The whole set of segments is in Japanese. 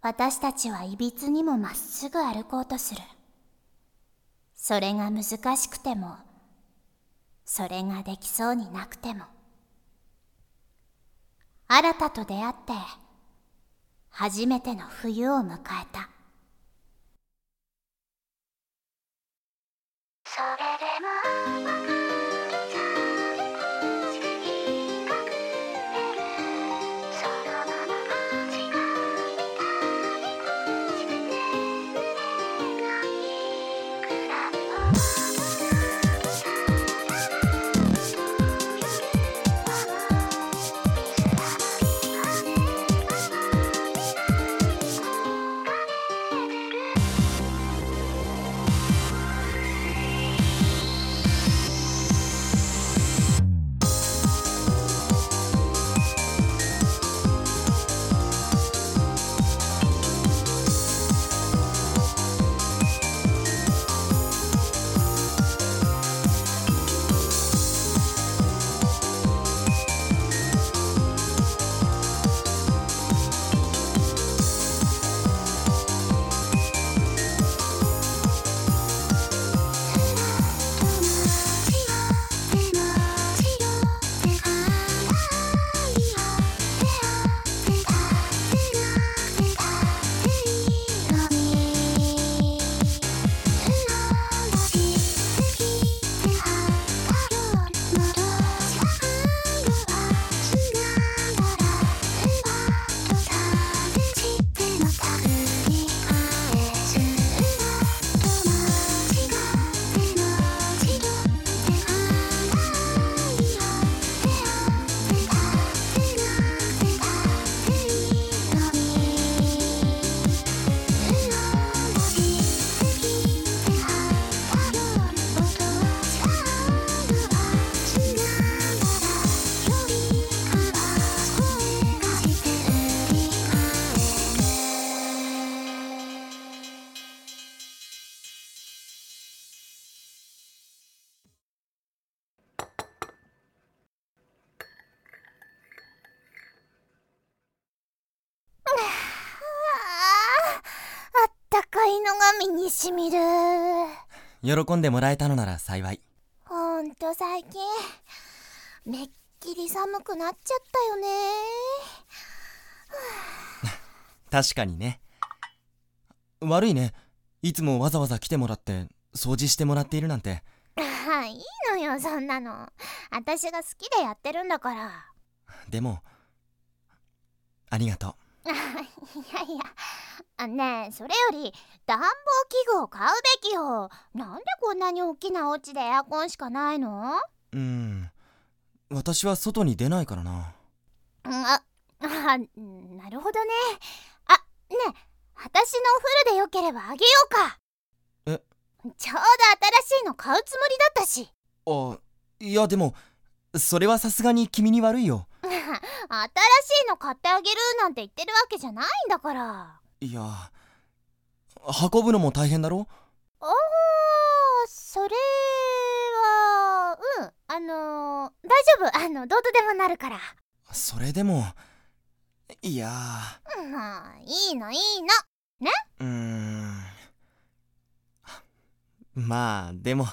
私たちはいびつにもまっすぐ歩こうとする。それが難しくても、それができそうになくても。新たと出会って、初めての冬を迎えた。それでもにしみる。喜んでもらえたのなら幸い。ほんと最近めっきり寒くなっちゃったよね。確かにね。悪いね。いつもわざわざ来てもらって掃除してもらっているなんて。あ あいいのよそんなの。私が好きでやってるんだから。でもありがとう いやいやあねえそれより暖房器具を買うべきよ。なんでこんなに大きなお家でエアコンしかないの？うん。私は外に出ないからな。ああ なるほどね。あねえ私のお風呂でよければあげようか。え？ちょうど新しいの買うつもりだったし。あいやでもそれはさすがに君に悪いよ新しいの買ってあげるなんて言ってるわけじゃないんだから。いや運ぶのも大変だろ？ああそれはうんあのー、大丈夫。あのどうとでもなるから。それでもいや。まあいいのいいの。ね？うーん。まあでも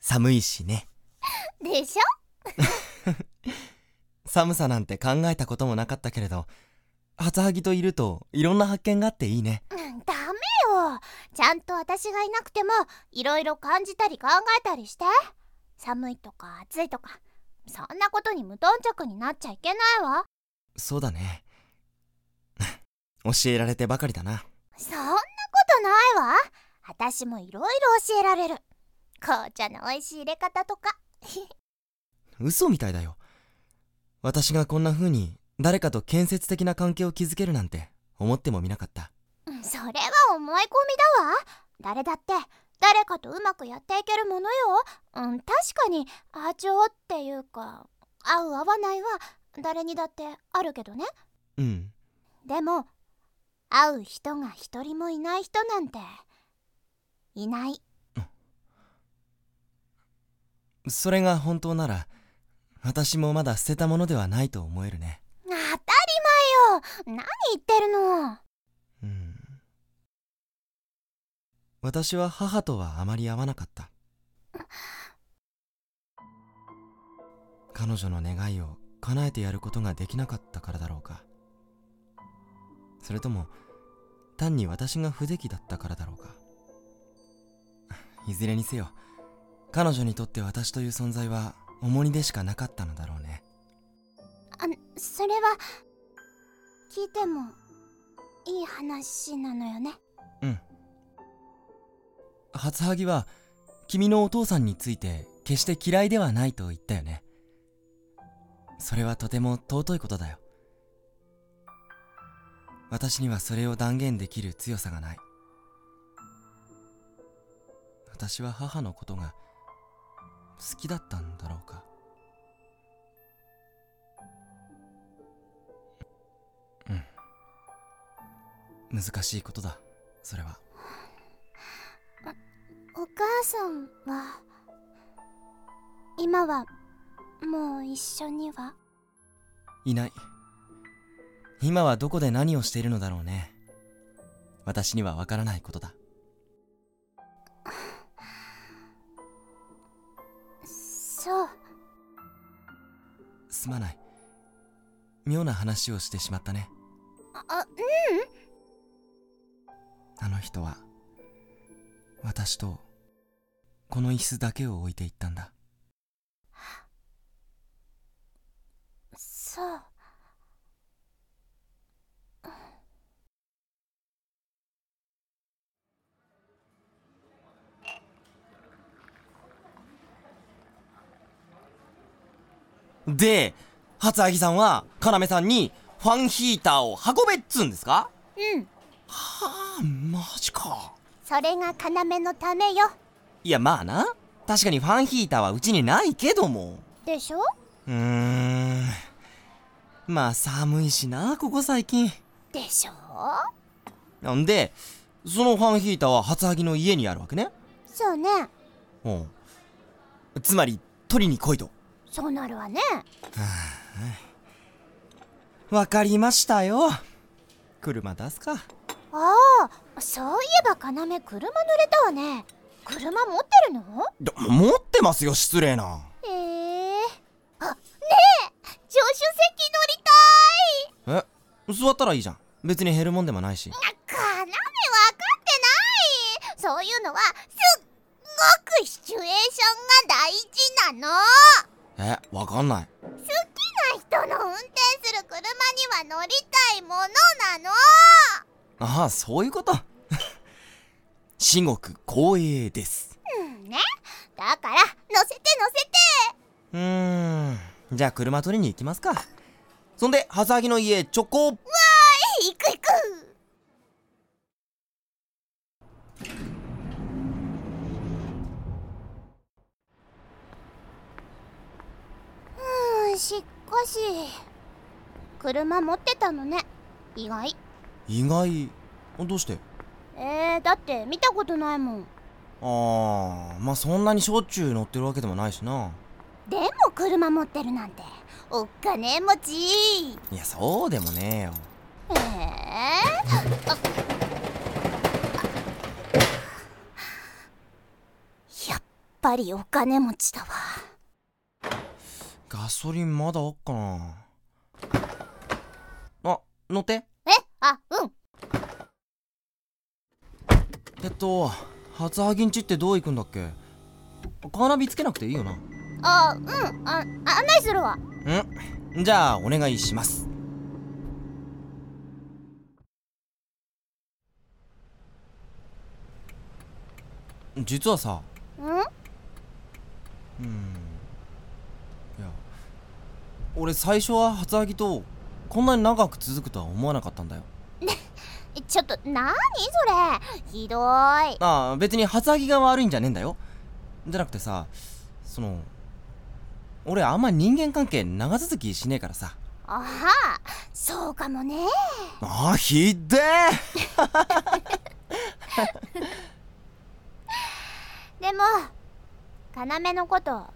寒いしね。でしょ？寒さなんて考えたこともなかったけれど初はぎといるといろんな発見があっていいね、うん、ダメよ。ちゃんと私がいなくてもいろいろ感じたり考えたりして。寒いとか暑いとか。そんなことに無頓着になっちゃいけないわ。そうだね。教えられてばかりだな。そんなことないわ。私もいろいろ教えられる。紅茶の美味しい入れ方とか。嘘みたいだよ私がこんな風に誰かと建設的な関係を築けるなんて思ってもみなかった。それは思い込みだわ。誰だって誰かとうまくやっていけるものよ、うん、確かに波長っていうか合う合わないは誰にだってあるけどね。うん。でも会う人が一人もいない人なんていない。それが本当なら私もまだ捨てたものではないと思えるね。当たり前よ。何言ってるの。うん。私は母とはあまり合わなかった。彼女の願いを叶えてやることができなかったからだろうか。それとも単に私が不出来だったからだろうか。いずれにせよ彼女にとって私という存在は重荷でしかなかったのだろうね。あそれは聞いてもいい話なのよね？うん。初ハギは君のお父さんについて決して嫌いではないと言ったよね。それはとても尊いことだよ。私にはそれを断言できる強さがない。私は母のことが好きだったんだろうか？うん。難しいことだそれは。お母さんは今はもう一緒には？いない。今はどこで何をしているのだろうね。私にはわからないことだすまない。妙な話をしてしまったね。ああの人は私とこの椅子だけを置いていったんだそうで初アギさんは要さんにファンヒーターを運べっつんですか？うん。はあマジか。それが要のためよ。いやまあな。確かにファンヒーターはうちにないけども。でしょ？うーん。まあ寒いしなここ最近。でしょ？なんでそのファンヒーターは初ハギの家にあるわけね。そうね。うん。つまり取りに来いとそうなるわね。わかりましたよ。車出すか。ああそういえば要車濡れたわね。車持ってるの？ど持ってますよ失礼な。ええあねえ。助手席乗りたい。え座ったらいいじゃん。別に減るもんでもないし。あ要分かってない。そういうのはすっごくシチュエーションが大事なのえわかんない。好きな人の運転する車には乗りたいものなの。ああそういうこと。至極光栄です。うんね。だから乗せて乗せて。うーん。じゃあ車取りに行きますか。そんで初ハギの家直行行く行くしかし。車持ってたのね。意外。意外？どうして？えー、だって見たことないもん。ああまあそんなにしょっちゅう乗ってるわけでもないしな。でも車持ってるなんておっかねえ持ちいやそうでもねえよ。えー、あやっぱりお金持ちだわガソリンまだあっかな。あ乗って。え？あうん。えっと初ハギんちってどう行くんだっけ？カーナビつけなくていいよな。あうん。あ案内するわ。ん。じゃあお願いします。実はさ。うん？うん俺最初は初ハギとこんなに長く続くとは思わなかったんだよ。ちょっとなにそれ。ひどい。あああ別に初ハギが悪いんじゃねえんだよ。じゃなくてさその俺あんま人間関係長続きしねえからさ。あそうかもね。ああひっでえ。でも要のこと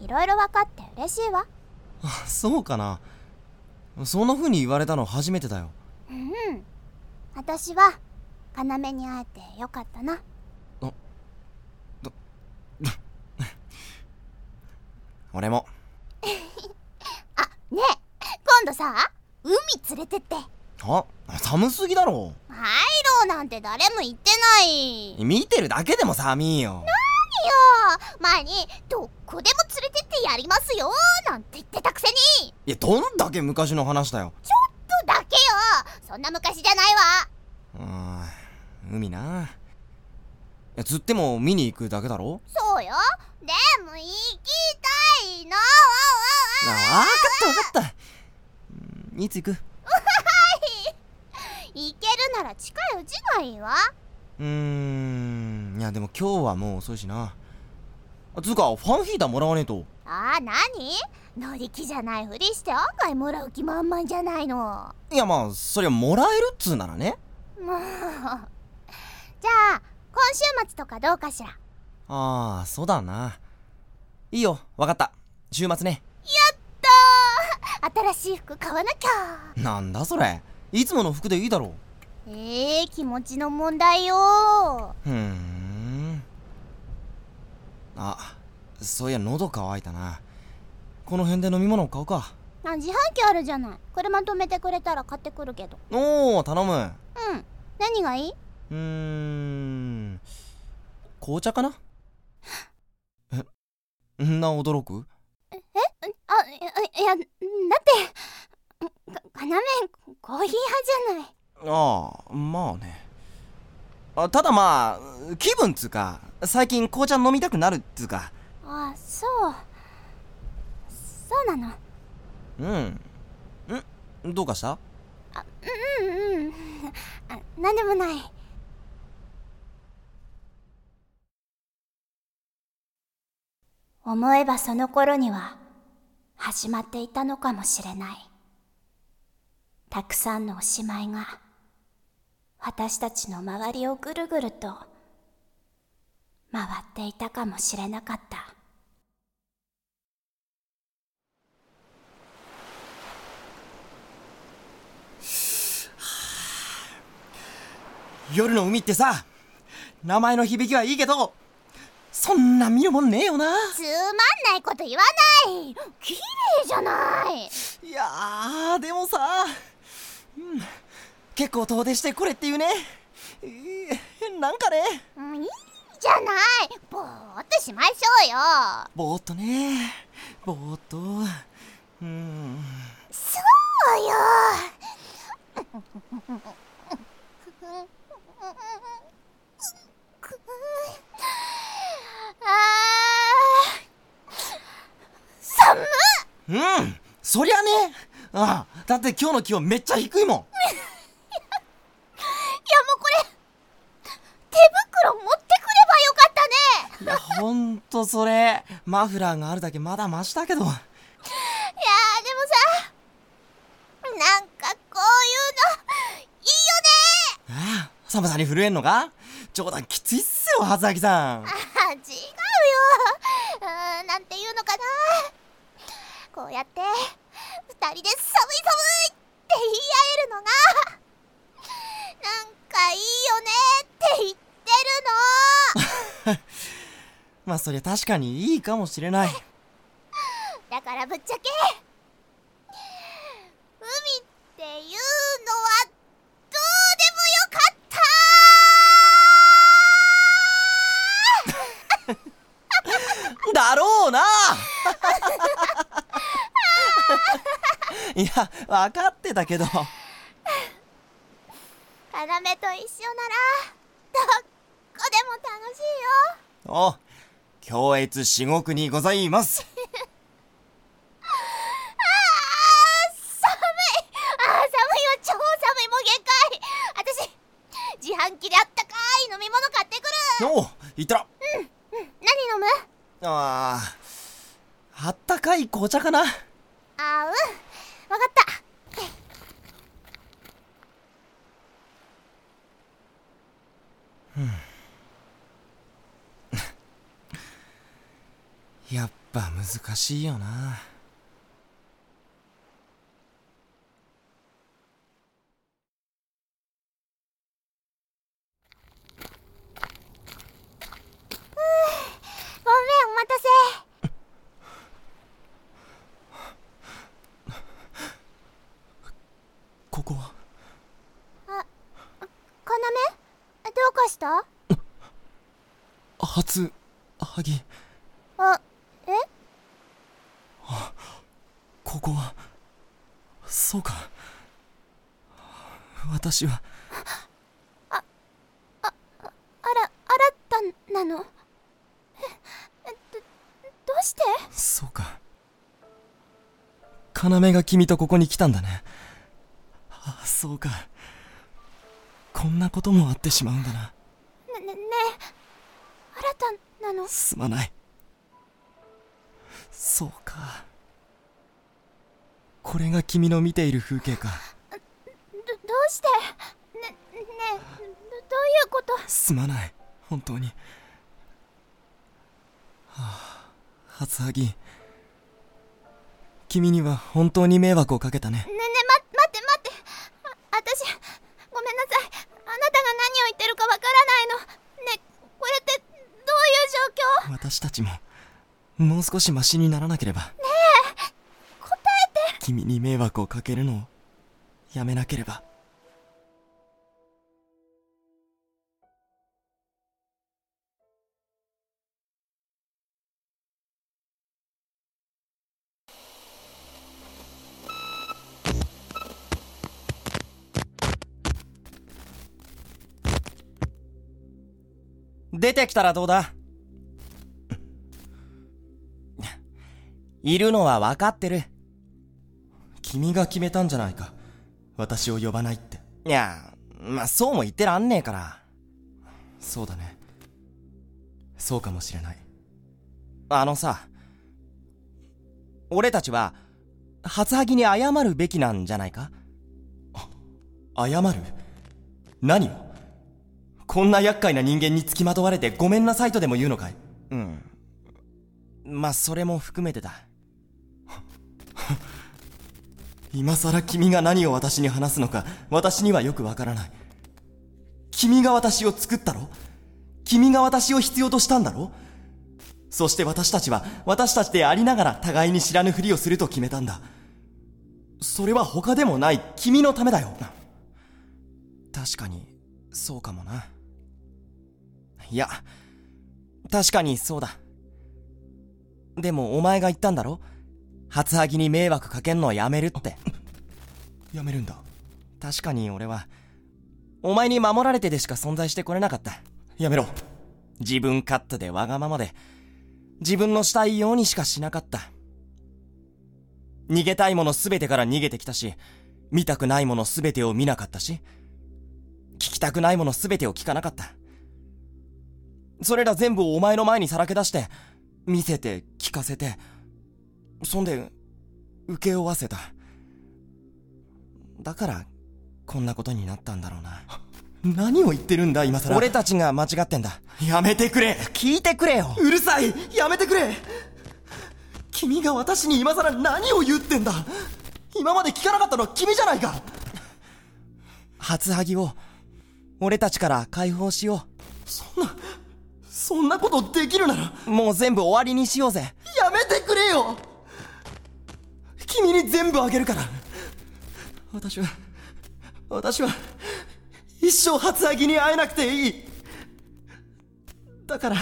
いろいろ分かって嬉しいわあそうかな。そんな風に言われたの初めてだよ。うん。私は要に会えてよかったな。あだ俺も。あねえ。今度さ海連れてって。あ寒すぎだろ。入ろうなんて誰も言ってない。見てるだけでも寒いよ。な前にどこでも連れてってやりますよなんて言ってたくせに。いやどんだけ昔の話だよ。ちょっとだけよ。そんな昔じゃないわ。うん海な。いや釣っても見に行くだけだろ？そうよ。でも行きたいの。あ分かった分かった。うんいつ行く？行けるなら近いうちがいいわうーん。いやでも今日はもう遅いしな。つうかファンヒーターもらわねえと。ああ何？乗り気じゃないふりして案外もらう気満々じゃないの。いやまあそりゃもらえるっつうならね。もうじゃあ今週末とかどうかしら？ああそうだな。いいよ分かった。週末ね。やったー！新しい服買わなきゃなんだそれ。いつもの服でいいだろえー、気持ちの問題よ。うふーん。あそういや喉乾いたな。この辺で飲み物買うか。あ自販機あるじゃない。車止めてくれたら買ってくるけど。おお頼む。うん。何がいい？うーん。紅茶かな？えんな驚く？あいやいやだって。か かなめコーヒー派じゃないああまあね。あただまあ気分っつうか最近紅茶飲みたくなるっつうか。あそう。そうなの？うん。ん？どうかした？うんうん あなんでもない。思えばその頃には始まっていたのかもしれない。たくさんのおしまいが私たちの周りをぐるぐると回っていたかもしれなかった。夜の海ってさ名前の響きはいいけどそんな見るもんねえよな。つまんないこと言わない。綺麗じゃない。いやーでもさ、うん、結構遠出してこれっていうね。えーなんかね。うんいいじゃない。ぼーっとしましょうよ。ぼーっとね。ぼーっと。うん。そうよ。寒っうん。そりゃね。ああだって今日の気温めっちゃ低いもんいやもうこれ手袋持ってくればよかったねいやほんとそれ。マフラーがあるだけまだマシだけど。いやーでもさなんかこういうのいいよね。ああ寒さに震えんのか？冗談きついっすよ初明さん。あ違うよ。うーんなんていうのかな。こうやって二人で寒い寒いって言い合えるのがなんかいいよねって言ってるのまあそりゃ確かにいいかもしれない。だからぶっちゃけ海っていうのはどうでもよかった。だろうな。いや分かってたけど。要と一緒ならどこでも楽しいよ。お強越至極にございます。あー寒い。あー寒いわ。超寒い。もう限界。私自販機であったかい飲み物買ってくる。おいったら。何飲む？あーあったかい紅茶かな。あーうん。わかったやっぱ難しいよな。ここは？あ要？どうかした？初萩あここは。そうか。私は。あら新たなの？ええどどうして？そうか。要が君とここに来たんだね。あそうか。こんなこともあってしまうんだな。ねねねえ。新たなの？すまない。そうかこれが君の見ている風景か。どどうして？ねねえどどういうこと？すまない。本当に。はあ初はぎ君には本当に迷惑をかけたね。ねえねえま待って待って。あ私ごめんなさい。あなたが何を言ってるかわからないの。ねえこれってどういう状況？私たちももう少しマシにならなければ君に迷惑をかけるのをやめなければ出てきたらどうだ？いるのは分かってる。君が決めたんじゃないか。私を呼ばないって。いや、まあ、そうも言ってらんねえから。そうだね。そうかもしれない。あのさ、俺たちは、初ハギに謝るべきなんじゃないか？謝る？何を？こんな厄介な人間につきまとわれてごめんなさいとでも言うのかい？うん。まあ、それも含めてだ。今さら君が何を私に話すのか私にはよくわからない。君が私を作ったろ？君が私を必要としたんだろ？そして私たちは私たちでありながら互いに知らぬふりをすると決めたんだ。それは他でもない。君のためだよ。確かに、そうかもな。いや、確かにそうだ。でもお前が言ったんだろ？初ハギに迷惑かけんのやめるって。やめるんだ確かに俺は、お前に守られてでしか存在してこれなかった。やめろ自分勝手でわがままで、自分のしたいようにしかしなかった。逃げたいものすべてから逃げてきたし、見たくないものすべてを見なかったし、聞きたくないものすべてを聞かなかった。それら全部をお前の前にさらけ出して、見せて、聞かせて、そんで、受け負わせた。だから、こんなことになったんだろうな。何を言ってるんだ今さら俺たちが間違ってんだ。やめてくれ聞いてくれようるさいやめてくれ君が私に今さら何を言ってんだ今まで聞かなかったのは君じゃないか初ハギを、俺たちから解放しよそんな、そんなことできるならう。もう全部終わりにしようぜ。やめてくれよ君に全部あげるから私は、私は、一生初アギに会えなくていいだから、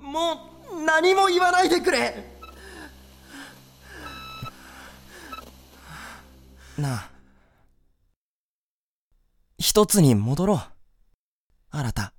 もう何も言わないでくれなあ。一つに戻ろう。新た。